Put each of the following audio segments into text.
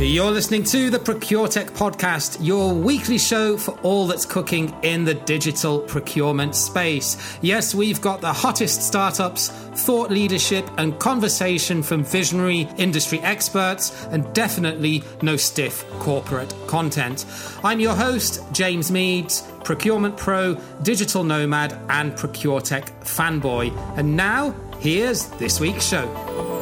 You're listening to the ProcureTech podcast, your weekly show for all that's cooking in the digital procurement space. Yes, we've got the hottest startups, thought leadership, and conversation from visionary industry experts, and definitely no stiff corporate content. I'm your host, James Meads, procurement pro, digital nomad, and ProcureTech fanboy. And now, here's this week's show.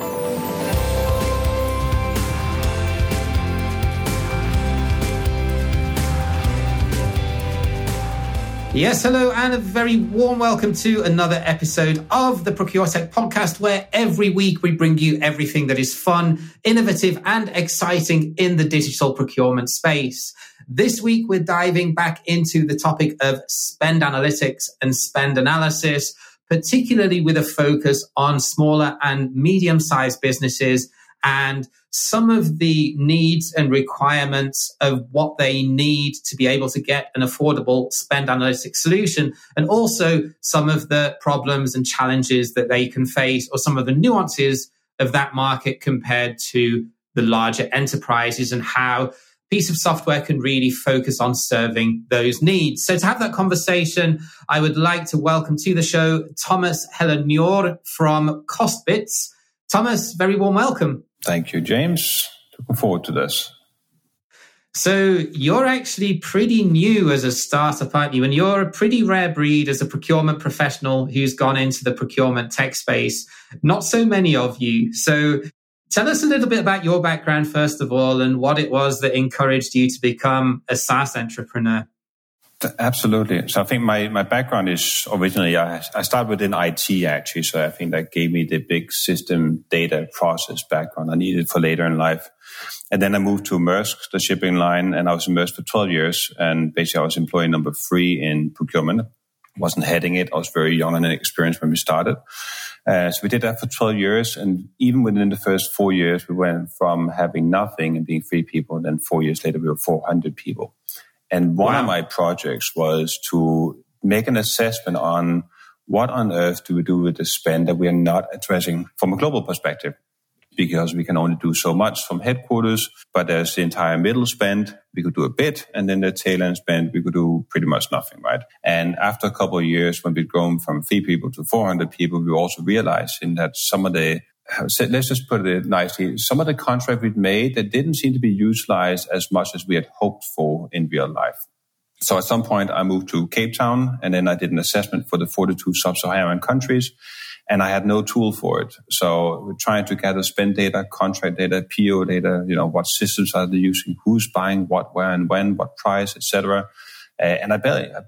Yes, hello, and a very warm welcome to another episode of the ProcureTech podcast, where every week we bring you everything that is fun, innovative, and exciting in the digital procurement space. This week, we're diving back into the topic of spend analytics and spend analysis, particularly with a focus on smaller and medium sized businesses and some of the needs and requirements of what they need to be able to get an affordable spend analytics solution, and also some of the problems and challenges that they can face, or some of the nuances of that market compared to the larger enterprises, and how piece of software can really focus on serving those needs. So to have that conversation, I would like to welcome to the show Thomas Heller-Njor from CostBits. Thomas, very warm welcome. Thank you, James. Looking forward to this. So you're actually pretty new as a startup, aren't you? And you're a pretty rare breed as a procurement professional who's gone into the procurement tech space. Not so many of you. So tell us a little bit about your background, first of all, and what it was that encouraged you to become a SaaS entrepreneur. Absolutely. So I think my, my background is originally, I, I started within IT actually. So I think that gave me the big system data process background I needed for later in life. And then I moved to Maersk, the shipping line, and I was in Maersk for 12 years. And basically I was employee number three in procurement. Wasn't heading it. I was very young and inexperienced when we started. Uh, so we did that for 12 years. And even within the first four years, we went from having nothing and being three people. And then four years later, we were 400 people. And one wow. of my projects was to make an assessment on what on earth do we do with the spend that we are not addressing from a global perspective? Because we can only do so much from headquarters, but there's the entire middle spend. We could do a bit, and then the tail end spend, we could do pretty much nothing, right? And after a couple of years, when we'd grown from three people to 400 people, we also realizing that some of the let's just put it nicely. Some of the contracts we'd made that didn't seem to be utilized as much as we had hoped for in real life. So at some point, I moved to Cape Town, and then I did an assessment for the 42 sub-Saharan countries, and I had no tool for it. So we're trying to gather spend data, contract data, PO data. You know, what systems are they using? Who's buying what, where, and when? What price, etc. Uh, and I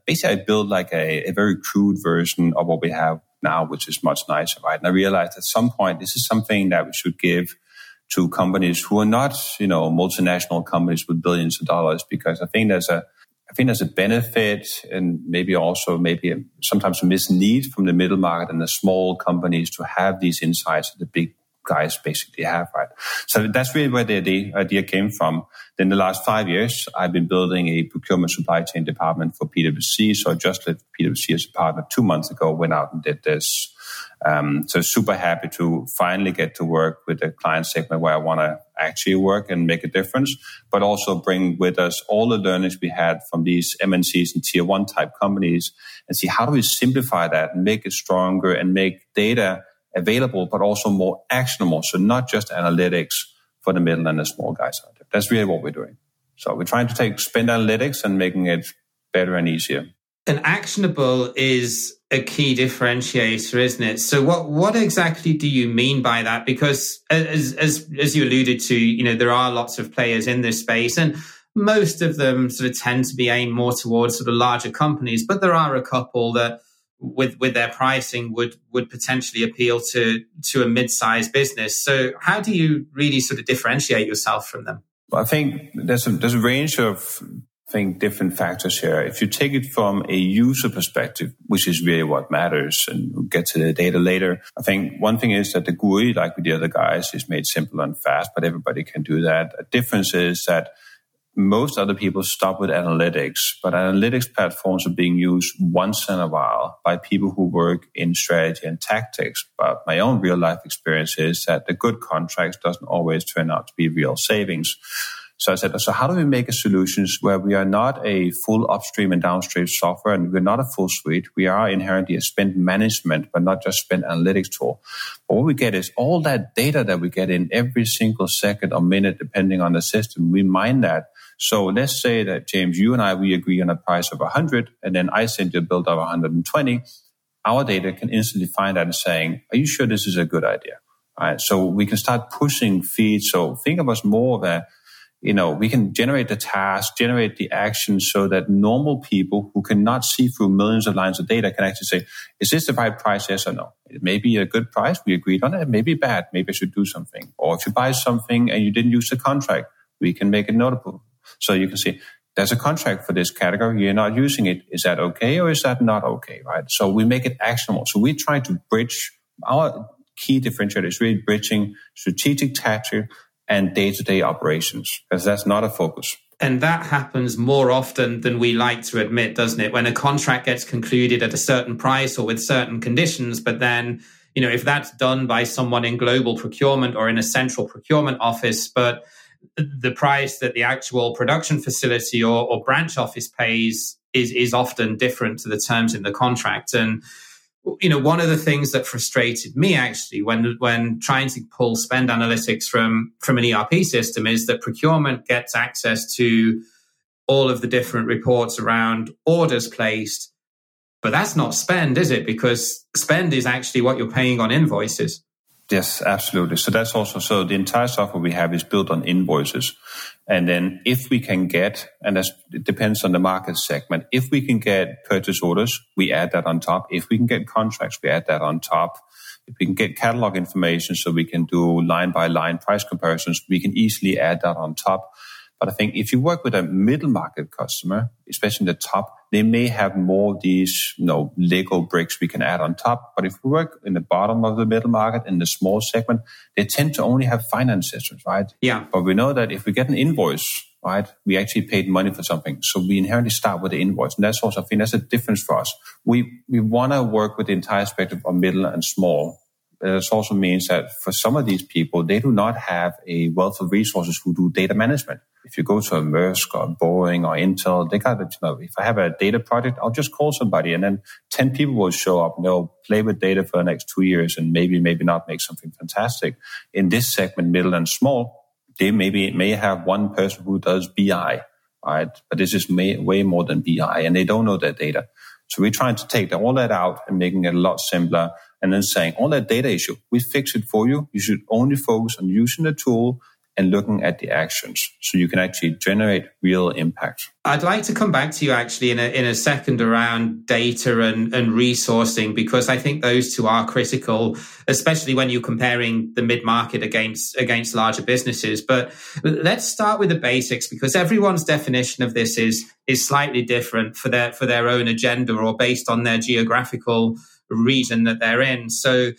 basically I built like a, a very crude version of what we have now, which is much nicer, right? And I realized at some point this is something that we should give to companies who are not, you know, multinational companies with billions of dollars, because I think there's a, I think there's a benefit and maybe also maybe sometimes a misneed from the middle market and the small companies to have these insights that the big guys basically have, right? So that's really where the, the idea came from. Then the last five years, I've been building a procurement supply chain department for PwC. So I just left PwC as a partner two months ago, went out and did this. Um, so super happy to finally get to work with a client segment where I want to actually work and make a difference, but also bring with us all the learnings we had from these MNCs and tier one type companies and see how do we simplify that and make it stronger and make data available, but also more actionable. So not just analytics for the middle and the small guys out there. That's really what we're doing. So we're trying to take spend analytics and making it better and easier. And actionable is a key differentiator, isn't it? So what, what exactly do you mean by that? Because as, as, as you alluded to, you know, there are lots of players in this space and most of them sort of tend to be aimed more towards sort of larger companies, but there are a couple that with with their pricing would would potentially appeal to to a mid-sized business. So how do you really sort of differentiate yourself from them? Well, I think there's a there's a range of think different factors here. If you take it from a user perspective, which is really what matters, and we'll get to the data later. I think one thing is that the GUI, like with the other guys, is made simple and fast, but everybody can do that. A difference is that most other people stop with analytics, but analytics platforms are being used once in a while by people who work in strategy and tactics. But my own real life experience is that the good contracts doesn't always turn out to be real savings. So I said, so how do we make a solutions where we are not a full upstream and downstream software and we're not a full suite. We are inherently a spend management, but not just spend analytics tool. But what we get is all that data that we get in every single second or minute, depending on the system. We mine that. So let's say that James, you and I, we agree on a price of 100 and then I send you a bill of 120. Our data can instantly find that and saying, are you sure this is a good idea? All right. So we can start pushing feeds. So think of us more of a you know, we can generate the task, generate the action so that normal people who cannot see through millions of lines of data can actually say, is this the right price? Yes or no? It may be a good price. We agreed on it. It may be bad. Maybe I should do something. Or if you buy something and you didn't use the contract, we can make it notable. So you can see there's a contract for this category. You're not using it. Is that okay or is that not okay? Right. So we make it actionable. So we try to bridge our key differentiator is really bridging strategic tactic and day to day operations because that's not a focus. And that happens more often than we like to admit, doesn't it? When a contract gets concluded at a certain price or with certain conditions, but then, you know, if that's done by someone in global procurement or in a central procurement office, but the price that the actual production facility or, or branch office pays is, is often different to the terms in the contract. And you know, one of the things that frustrated me actually when when trying to pull spend analytics from from an ERP system is that procurement gets access to all of the different reports around orders placed, but that's not spend, is it? Because spend is actually what you're paying on invoices. Yes, absolutely. So that's also so the entire software we have is built on invoices. And then if we can get, and it depends on the market segment, if we can get purchase orders, we add that on top. If we can get contracts, we add that on top. If we can get catalog information so we can do line by line price comparisons, we can easily add that on top. But I think if you work with a middle market customer, especially in the top, they may have more of these, you know, Lego bricks we can add on top. But if we work in the bottom of the middle market, in the small segment, they tend to only have finance systems, right? Yeah. But we know that if we get an invoice, right, we actually paid money for something. So we inherently start with the invoice. And that's also, I think that's a difference for us. We, we want to work with the entire spectrum of middle and small. Uh, this also means that for some of these people, they do not have a wealth of resources who do data management if you go to a Maersk or Boeing or Intel, they got, you know, if I have a data project, I'll just call somebody and then 10 people will show up and they'll play with data for the next two years and maybe, maybe not make something fantastic. In this segment, middle and small, they maybe may have one person who does BI, right? But this is may, way more than BI and they don't know that data. So we're trying to take all that out and making it a lot simpler and then saying all that data issue, we fix it for you. You should only focus on using the tool and looking at the actions so you can actually generate real impact. I'd like to come back to you actually in a, in a second around data and, and resourcing because I think those two are critical, especially when you're comparing the mid market against against larger businesses. But let's start with the basics because everyone's definition of this is is slightly different for their for their own agenda or based on their geographical region that they're in. So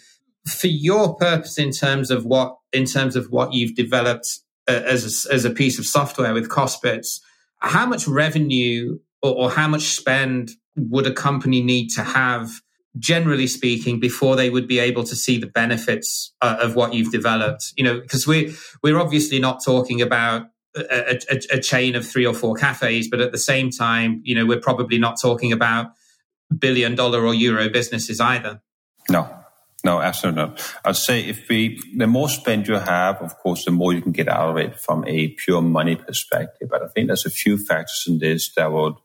for your purpose in terms of what in terms of what you've developed uh, as a, as a piece of software with Costbits, how much revenue or, or how much spend would a company need to have, generally speaking, before they would be able to see the benefits uh, of what you've developed? You know, because we we're obviously not talking about a, a, a, chain of three or four cafes, but at the same time, you know, we're probably not talking about billion dollar or euro businesses either. No, no, absolutely not. I'd say if we, the more spend you have, of course, the more you can get out of it from a pure money perspective. But I think there's a few factors in this that would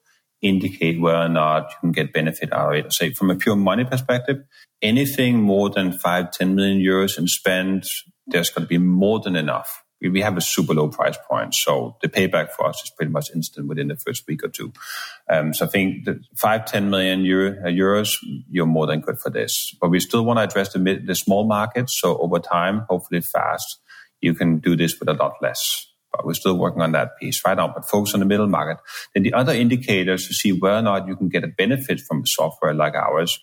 indicate whether or not you can get benefit out of it. I say from a pure money perspective, anything more than five, 10 million euros in spend, there's going to be more than enough we have a super low price point. So the payback for us is pretty much instant within the first week or two. Um, so I think the five, 10 million euro, uh, euros, you're more than good for this. But we still want to address the mid, the small markets. So over time, hopefully fast, you can do this with a lot less. But we're still working on that piece right now, but focus on the middle market. Then the other indicators to see whether or not you can get a benefit from software like ours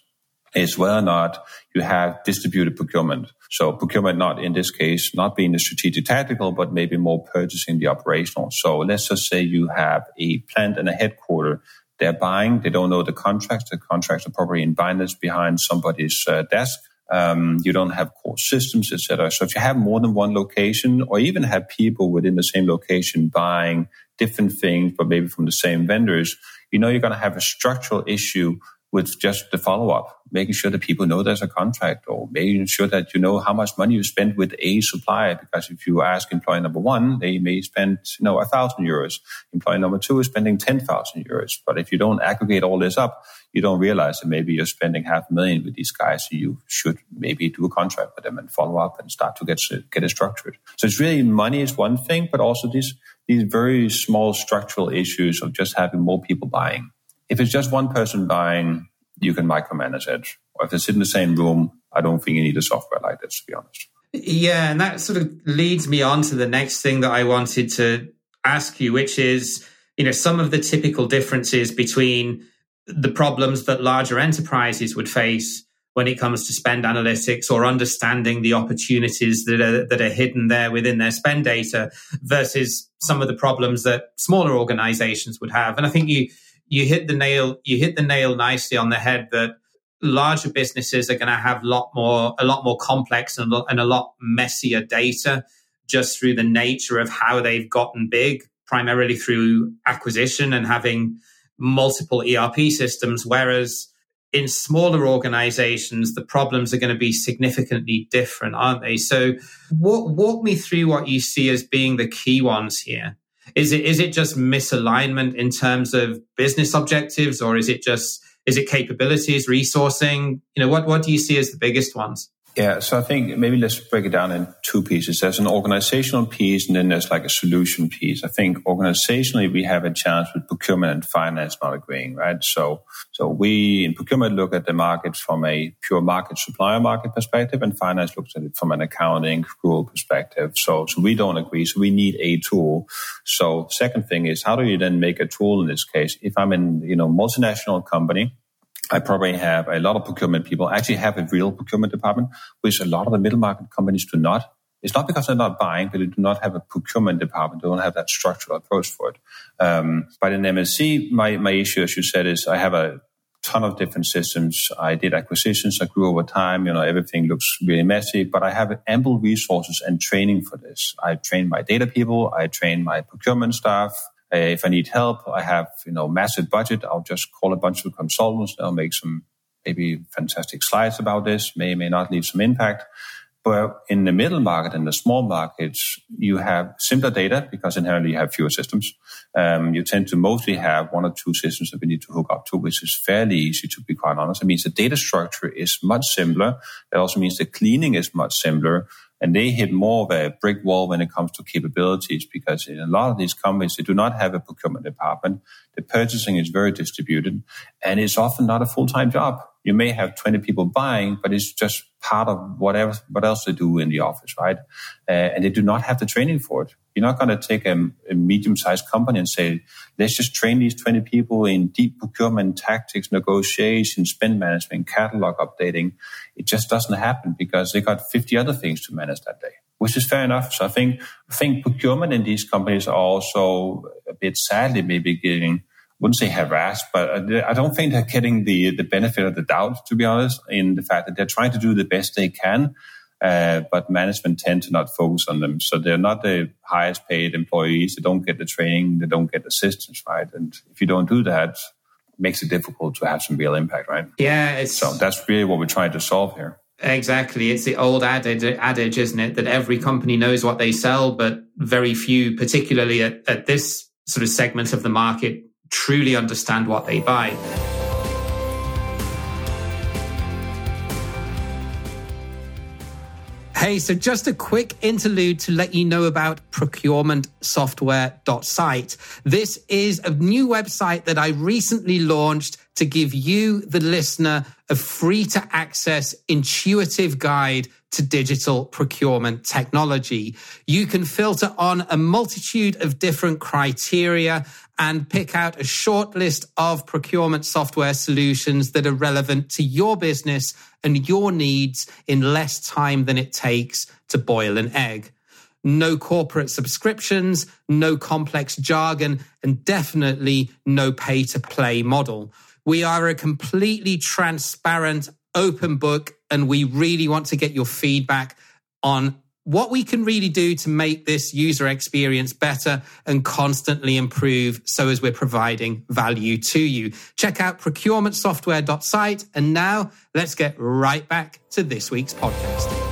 is whether or not you have distributed procurement. So procurement, not in this case, not being the strategic tactical, but maybe more purchasing the operational. So let's just say you have a plant and a headquarter. They're buying. They don't know the contracts. The contracts are probably in binders behind somebody's uh, desk. Um, you don't have core systems, etc. So if you have more than one location, or even have people within the same location buying different things, but maybe from the same vendors, you know you're going to have a structural issue with just the follow up, making sure that people know there's a contract or making sure that you know how much money you spend with a supplier. Because if you ask employee number one, they may spend, you know, a thousand euros. Employee number two is spending 10,000 euros. But if you don't aggregate all this up, you don't realize that maybe you're spending half a million with these guys. So you should maybe do a contract with them and follow up and start to get, get it structured. So it's really money is one thing, but also these, these very small structural issues of just having more people buying if it's just one person buying, you can micromanage it. Or if it's in the same room, I don't think you need a software like this, to be honest. Yeah, and that sort of leads me on to the next thing that I wanted to ask you, which is, you know, some of the typical differences between the problems that larger enterprises would face when it comes to spend analytics or understanding the opportunities that are, that are hidden there within their spend data versus some of the problems that smaller organizations would have. And I think you you hit the nail you hit the nail nicely on the head that larger businesses are going to have a lot more a lot more complex and, and a lot messier data just through the nature of how they've gotten big primarily through acquisition and having multiple ERP systems. Whereas in smaller organizations the problems are going to be significantly different aren't they? So walk, walk me through what you see as being the key ones here is it is it just misalignment in terms of business objectives, or is it just is it capabilities, resourcing? You know, what what do you see as the biggest ones? Yeah, so I think maybe let's break it down in two pieces. There's an organizational piece and then there's like a solution piece. I think organizationally we have a challenge with procurement and finance not agreeing, right? So, so we in procurement look at the market from a pure market supplier market perspective and finance looks at it from an accounting accrual perspective. So, so we don't agree. So we need a tool. So second thing is how do you then make a tool in this case? If I'm in, you know, multinational company, I probably have a lot of procurement people. I actually have a real procurement department, which a lot of the middle market companies do not. It's not because they're not buying, but they do not have a procurement department. They don't have that structural approach for it. Um, but in MNC, my, my issue, as you said, is I have a ton of different systems. I did acquisitions. I grew over time. You know, everything looks really messy, but I have ample resources and training for this. I train my data people. I train my procurement staff. Uh, if I need help, I have, you know, massive budget. I'll just call a bunch of consultants. They'll make some maybe fantastic slides about this, may, may not leave some impact. But in the middle market and the small markets, you have simpler data because inherently you have fewer systems. Um, you tend to mostly have one or two systems that we need to hook up to, which is fairly easy to be quite honest. It means the data structure is much simpler. It also means the cleaning is much simpler and they hit more of a brick wall when it comes to capabilities because in a lot of these companies they do not have a procurement department. The purchasing is very distributed and it's often not a full-time job you may have 20 people buying but it's just part of whatever what else they do in the office right? Uh, and they do not have the training for it. You're not going to take a, a medium-sized company and say let's just train these 20 people in deep procurement tactics negotiation spend management catalog updating. It just doesn't happen because they got 50 other things to manage that day, which is fair enough. So I think, I think procurement in these companies are also a bit sadly maybe getting, wouldn't say harassed, but I don't think they're getting the, the benefit of the doubt, to be honest, in the fact that they're trying to do the best they can. Uh, but management tend to not focus on them. So they're not the highest paid employees. They don't get the training. They don't get assistance, right? And if you don't do that, it makes it difficult to have some real impact, right? Yeah. so that's really what we're trying to solve here. Exactly. It's the old adage, adage, isn't it? That every company knows what they sell, but very few, particularly at, at this sort of segment of the market, truly understand what they buy. Hey, so just a quick interlude to let you know about procurementsoftware.site. This is a new website that I recently launched to give you, the listener, a free to access intuitive guide to digital procurement technology. You can filter on a multitude of different criteria and pick out a short list of procurement software solutions that are relevant to your business and your needs in less time than it takes to boil an egg. No corporate subscriptions, no complex jargon, and definitely no pay to play model. We are a completely transparent, open book, and we really want to get your feedback on what we can really do to make this user experience better and constantly improve so as we're providing value to you. Check out procurementsoftware.site. And now let's get right back to this week's podcast.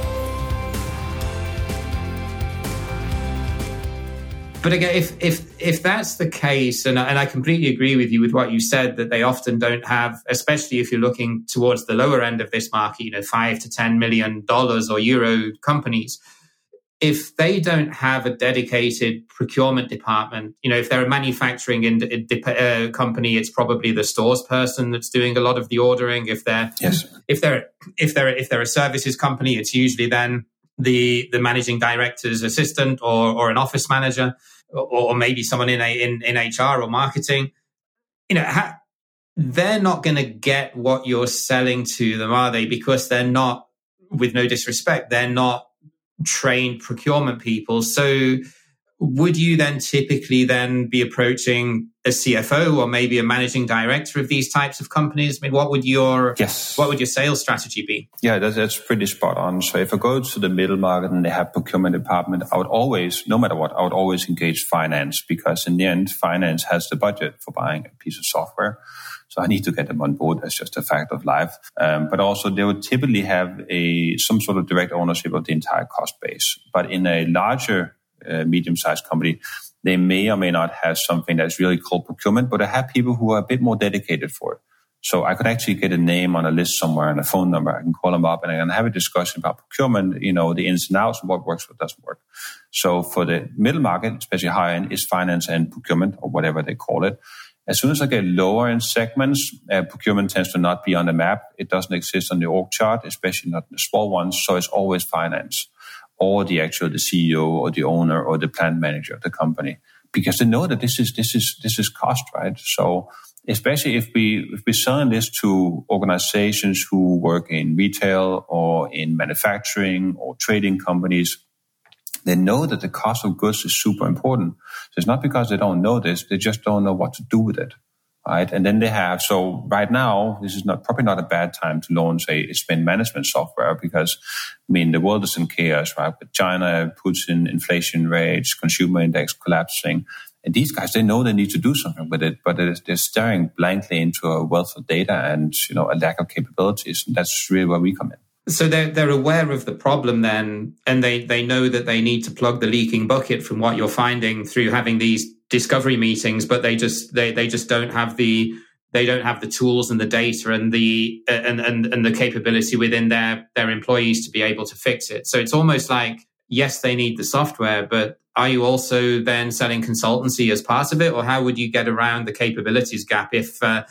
But again, if if if that's the case, and and I completely agree with you with what you said that they often don't have, especially if you're looking towards the lower end of this market, you know, five to ten million dollars or euro companies if they don't have a dedicated procurement department, you know, if they're a manufacturing in, uh, company, it's probably the stores person that's doing a lot of the ordering. If they're yes. if they're if they're if they're a services company, it's usually then the the managing director's assistant or or an office manager or, or maybe someone in a in, in HR or marketing. You know, ha- they're not going to get what you're selling to them, are they? Because they're not, with no disrespect, they're not trained procurement people. So would you then typically then be approaching a CFO or maybe a managing director of these types of companies? I mean, what would your yes. what would your sales strategy be? Yeah, that's, that's pretty spot on. So if I go to the middle market and they have procurement department, I would always, no matter what, I would always engage finance because in the end, finance has the budget for buying a piece of software. So I need to get them on board. That's just a fact of life. Um, but also they would typically have a some sort of direct ownership of the entire cost base. But in a larger uh, medium-sized company, they may or may not have something that's really called procurement, but I have people who are a bit more dedicated for it. So I could actually get a name on a list somewhere and a phone number. I can call them up and I can have a discussion about procurement, you know, the ins and outs, and what works, what doesn't work. So for the middle market, especially high end, is finance and procurement or whatever they call it. As soon as I get lower in segments, uh, procurement tends to not be on the map. It doesn't exist on the org chart, especially not the small ones. So it's always finance or the actual the CEO or the owner or the plant manager of the company because they know that this is this is this is cost right. So especially if we if we selling this to organizations who work in retail or in manufacturing or trading companies they know that the cost of goods is super important. So it's not because they don't know this, they just don't know what to do with it. Right. And then they have, so right now, this is not probably not a bad time to launch a, spend management software because I mean, the world is in chaos, right? But China puts in inflation rates, consumer index collapsing. And these guys, they know they need to do something with it, but they're staring blankly into a wealth of data and, you know, a lack of capabilities. And that's really where we come in so they're they're aware of the problem then, and they they know that they need to plug the leaking bucket from what you're finding through having these discovery meetings, but they just they they just don't have the they don't have the tools and the data and the and and, and the capability within their their employees to be able to fix it. So it's almost like yes, they need the software, but are you also then selling consultancy as part of it, or how would you get around the capabilities gap if uh,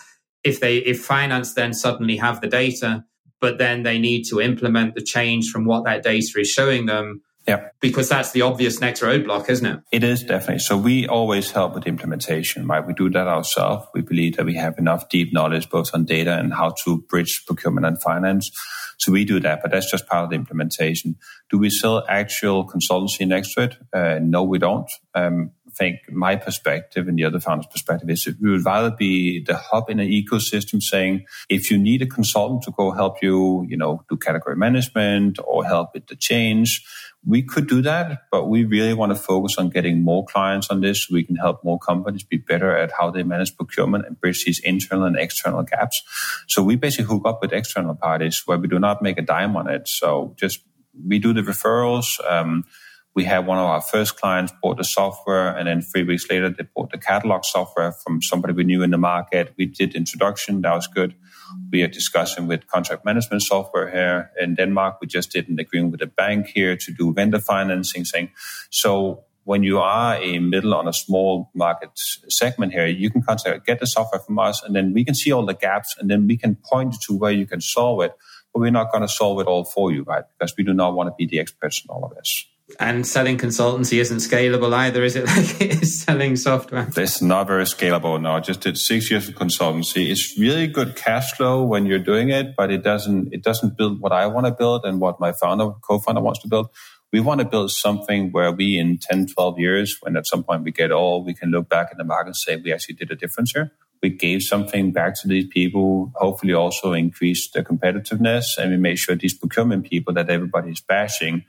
if they if finance then suddenly have the data? but then they need to implement the change from what that data is showing them. Yeah. Because that's the obvious next roadblock, isn't it? It is definitely. So we always help with implementation, right? We do that ourselves. We believe that we have enough deep knowledge both on data and how to bridge procurement and finance. So we do that, but that's just part of the implementation. Do we sell actual consultancy next to it? Uh, no, we don't. Um, think my perspective and the other founder's perspective is we would rather be the hub in an ecosystem saying, if you need a consultant to go help you, you know, do category management or help with the change, we could do that, but we really want to focus on getting more clients on this so we can help more companies be better at how they manage procurement and bridge these internal and external gaps. So we basically hook up with external parties where we do not make a dime on it. So just we do the referrals. Um, we had one of our first clients bought the software and then three weeks later they bought the catalog software from somebody we knew in the market. We did introduction. That was good. We are discussing with contract management software here in Denmark. We just did an agreement with a bank here to do vendor financing thing. So when you are a middle on a small market segment here, you can contact, get the software from us and then we can see all the gaps and then we can point to where you can solve it but we're not going to solve it all for you, right? Because we do not want to be the experts in all of this. And selling consultancy isn't scalable either, is it? Like it is selling software. It's not very scalable. No, I just did six years of consultancy. It's really good cash flow when you're doing it, but it doesn't it doesn't build what I want to build and what my founder co-founder wants to build. We want to build something where we in 10, 12 years, when at some point we get old, we can look back in the market and say we actually did a difference here. We gave something back to these people, hopefully also increased their competitiveness, and we made sure these procurement people that everybody is bashing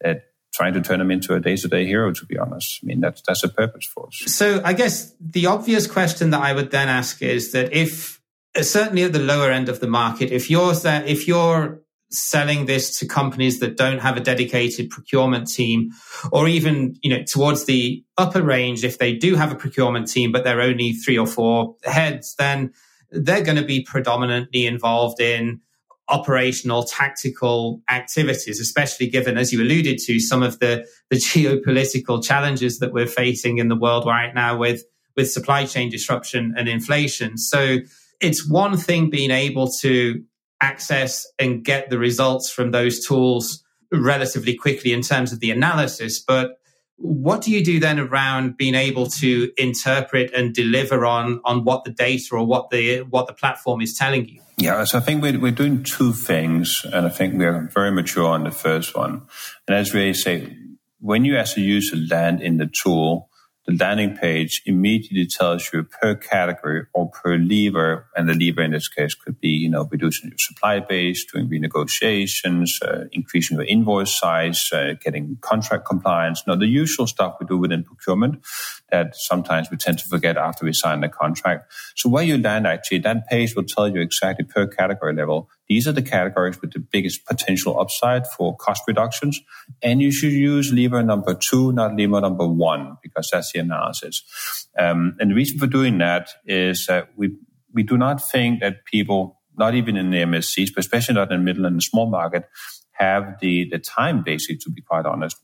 that trying to turn them into a day-to-day hero to be honest. I mean that's that's a purpose for us. So i guess the obvious question that i would then ask is that if uh, certainly at the lower end of the market if you're that if you're selling this to companies that don't have a dedicated procurement team or even you know towards the upper range if they do have a procurement team but they're only three or four heads then they're going to be predominantly involved in operational tactical activities, especially given, as you alluded to, some of the, the geopolitical challenges that we're facing in the world right now with, with supply chain disruption and inflation. So it's one thing being able to access and get the results from those tools relatively quickly in terms of the analysis, but what do you do then around being able to interpret and deliver on on what the data or what the what the platform is telling you yeah so i think we're, we're doing two things and i think we're very mature on the first one. And as we say when you as a user land in the tool the landing page immediately tells you per category or per lever, and the lever in this case could be, you know, reducing your supply base, doing renegotiations, uh, increasing your invoice size, uh, getting contract compliance. Know, the usual stuff we do within procurement that sometimes we tend to forget after we sign the contract. So where you land, actually, that page will tell you exactly per category level these are the categories with the biggest potential upside for cost reductions. And you should use lever number two, not lever number one, because that's the analysis. Um, and the reason for doing that is that we, we do not think that people, not even in the MNCs, but especially not in the middle and the small market, have the, the time basically, to be quite honest,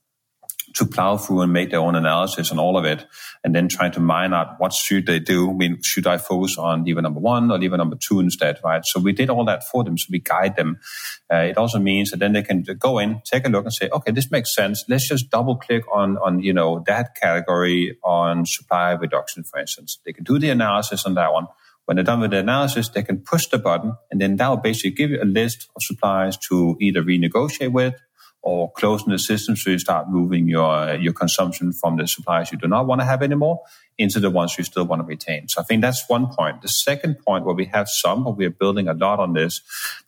to plow through and make their own analysis on all of it and then trying to mine out what should they do. I mean, should I focus on lever number one or lever number two instead, right? So we did all that for them. So we guide them. Uh, it also means that then they can go in, take a look and say, okay, this makes sense. Let's just double click on, on, you know, that category on supply reduction, for instance. They can do the analysis on that one. When they're done with the analysis, they can push the button and then that will basically give you a list of suppliers to either renegotiate with or closing the system so you start moving your uh, your consumption from the suppliers you do not want to have anymore into the ones you still want to retain. So I think that's one point. The second point where we have some, but we are building a lot on this,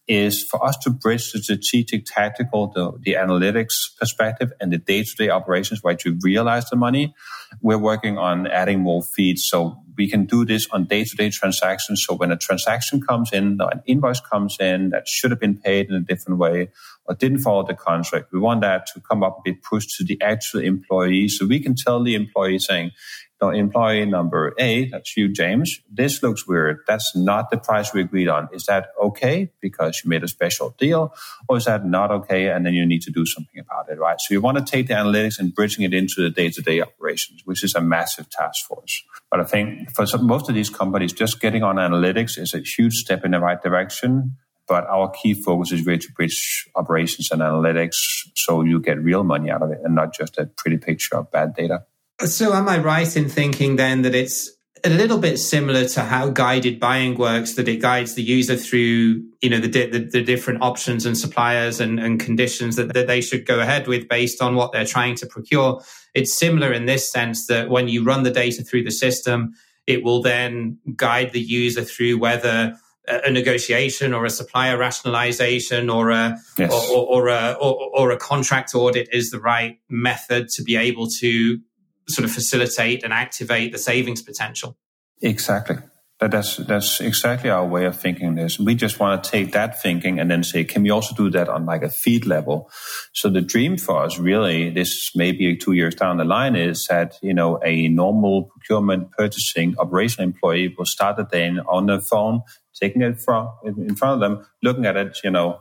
is for us to bridge the strategic, tactical, the, the analytics perspective and the day-to-day operations where you realize the money. We're working on adding more feeds so we can do this on day-to-day transactions. So when a transaction comes in, an invoice comes in that should have been paid in a different way or didn't follow the contract, we want that to come up and be pushed to the actual employee. So we can tell the employee saying, know, employee number A, that's you, James. This looks weird. That's not the price we agreed on. Is that okay because you made a special deal? Or is that not okay? And then you need to do something about it, right? So you want to take the analytics and bridging it into the day to day operations, which is a massive task force. But I think for some, most of these companies, just getting on analytics is a huge step in the right direction. But our key focus is really to bridge operations and analytics so you get real money out of it and not just a pretty picture of bad data. So, am I right in thinking then that it's a little bit similar to how guided buying works, that it guides the user through, you know, the, the, the different options and suppliers and, and conditions that, that they should go ahead with based on what they're trying to procure. It's similar in this sense that when you run the data through the system, it will then guide the user through whether a negotiation or a supplier rationalization or a yes. or, or, or, a or, or, a contract audit is the right method to be able to sort of facilitate and activate the savings potential. Exactly. That, that's that's exactly our way of thinking this. We just want to take that thinking and then say, can we also do that on like a feed level? So the dream for us really, this maybe two years down the line is that, you know, a normal procurement purchasing operational employee will start the day on the phone, taking it from in front of them, looking at it, you know,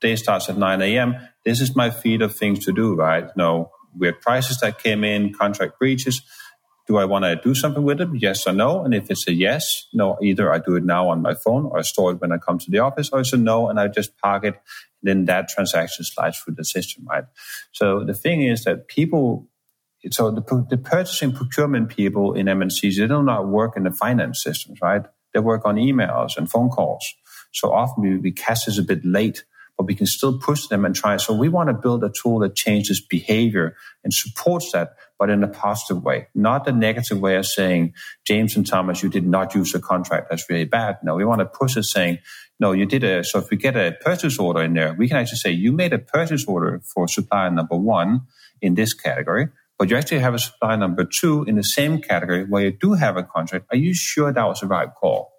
day starts at 9 a.m. This is my feed of things to do, right? No, weird prices that came in, contract breaches. Do I want to do something with them? Yes or no? And if it's a yes, no, either I do it now on my phone or I store it when I come to the office, or it's a no and I just park it then that transaction slides through the system, right? So the thing is that people, so the, the purchasing procurement people in MNCs, they do not work in the finance systems, right? They work on emails and phone calls. So often we, we catch this a bit late, but we can still push them and try. So we want to build a tool that changes behavior and supports that, but in a positive way, not the negative way of saying, James and Thomas, you did not use a contract. That's really bad. No, we want to push it saying, no, you did a, so if we get a purchase order in there, we can actually say you made a purchase order for supplier number one in this category, but you actually have a supplier number two in the same category where you do have a contract. Are you sure that was the right call?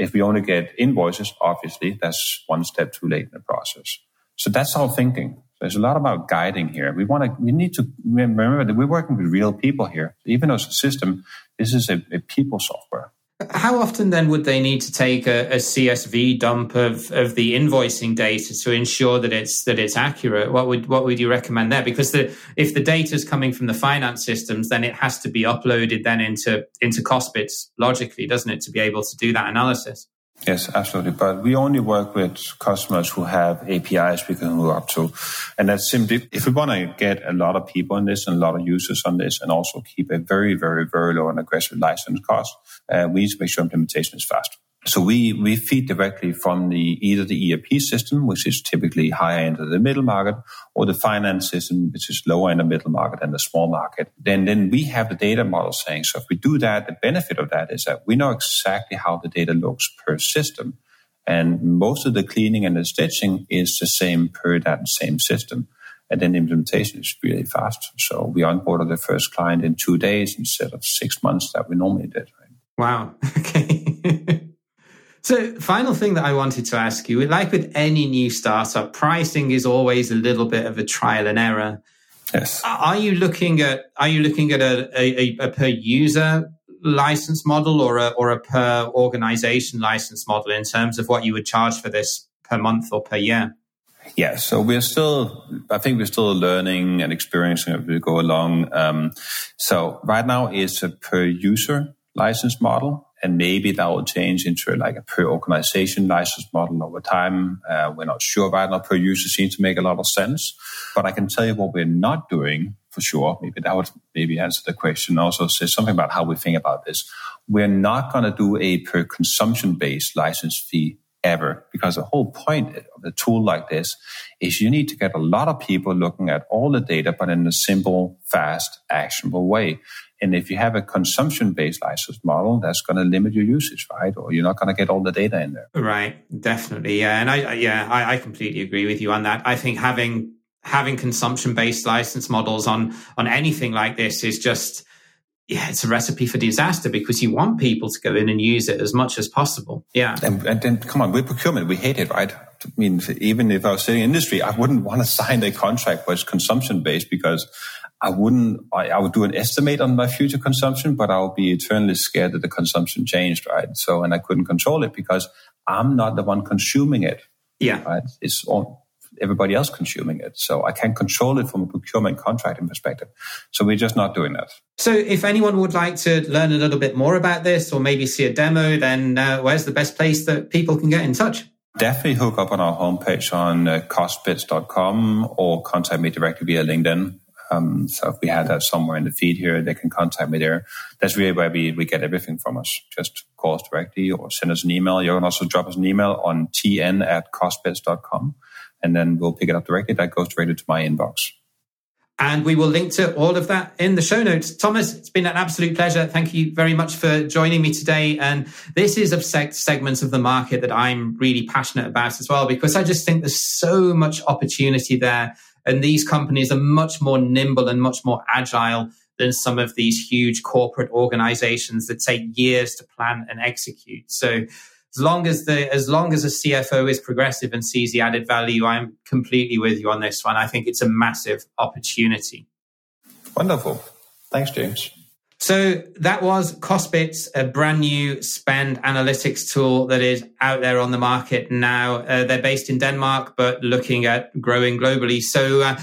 If we only get invoices, obviously that's one step too late in the process. So that's our thinking. There's a lot about guiding here. We want to, we need to remember that we're working with real people here. Even though it's a system, this is a, a people software. How often then would they need to take a, a, CSV dump of, of the invoicing data to ensure that it's that it's accurate? What would what would you recommend there? Because the, if the data is coming from the finance systems, then it has to be uploaded then into into Costbits logically, doesn't it, to be able to do that analysis? Yes, absolutely. But we only work with customers who have APIs we can hook up to. And that's simply, if we want to get a lot of people in this and a lot of users on this and also keep a very, very, very low and aggressive license cost, uh, we need to make sure implementation is fast. So we, we feed directly from the either the ERP system, which is typically higher end of the middle market, or the finance system, which is lower in the middle market and the small market. Then then we have the data model saying, so if we do that, the benefit of that is that we know exactly how the data looks per system. And most of the cleaning and the stitching is the same per that same system. And then the implementation is really fast. So we onboarded the first client in two days instead of six months that we normally did. Right? Wow. Okay. So, final thing that I wanted to ask you, like with any new startup, pricing is always a little bit of a trial and error. Yes. Are you looking at are you looking at a, a, a per user license model or a or a per organization license model in terms of what you would charge for this per month or per year? Yeah, so we're still, I think we're still learning and experiencing as we go along. Um, so right now it's a per user license model and maybe that will change into like a per organization license model over time. Uh, we're not sure right now. Per user seems to make a lot of sense, but I can tell you what we're not doing for sure. Maybe that would maybe answer the question. Also, say something about how we think about this. We're not going to do a per consumption based license fee ever because the whole point of a tool like this is you need to get a lot of people looking at all the data, but in a simple, fast, actionable way. And if you have a consumption based license model, that's going to limit your usage, right? Or you're not going to get all the data in there. Right. Definitely. Yeah. And I, yeah, I, I completely agree with you on that. I think having, having consumption based license models on, on anything like this is just, yeah, it's a recipe for disaster because you want people to go in and use it as much as possible. Yeah. And, and then, come on, we're procurement. We hate it, right? I mean, even if I was sitting in industry, I wouldn't want to sign a contract where it's consumption based because I wouldn't, I, I, would do an estimate on my future consumption, but I would be eternally scared that the consumption changed, right? So, and I couldn't control it because I'm not the one consuming it. Yeah. Right? It's all, everybody else consuming it. So I can't control it from a procurement contracting perspective. So we're just not doing that. So if anyone would like to learn a little bit more about this or maybe see a demo, then uh, where's the best place that people can get in touch? Definitely hook up on our homepage on uh, costbits.com or contact me directly via LinkedIn. Um, so if we had that somewhere in the feed here, they can contact me there. That's really where we, we get everything from us. Just call us directly or send us an email. You can also drop us an email on tn at costbits.com and then we'll pick it up directly. That goes directly to my inbox. And we will link to all of that in the show notes. Thomas, it's been an absolute pleasure. Thank you very much for joining me today. And this is a segment of the market that I'm really passionate about as well, because I just think there's so much opportunity there and these companies are much more nimble and much more agile than some of these huge corporate organizations that take years to plan and execute. So as long as the as long as a CFO is progressive and sees the added value, I'm completely with you on this one. I think it's a massive opportunity. Wonderful. Thanks, James. So that was Costbits, a brand new spend analytics tool that is out there on the market now. Uh, they're based in Denmark, but looking at growing globally. So, uh,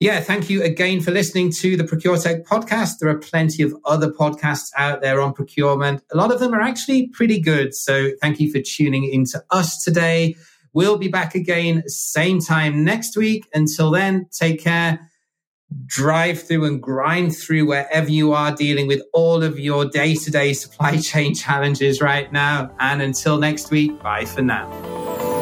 yeah, thank you again for listening to the ProcureTech podcast. There are plenty of other podcasts out there on procurement. A lot of them are actually pretty good. So thank you for tuning into us today. We'll be back again same time next week. Until then, take care. Drive through and grind through wherever you are dealing with all of your day to day supply chain challenges right now. And until next week, bye for now.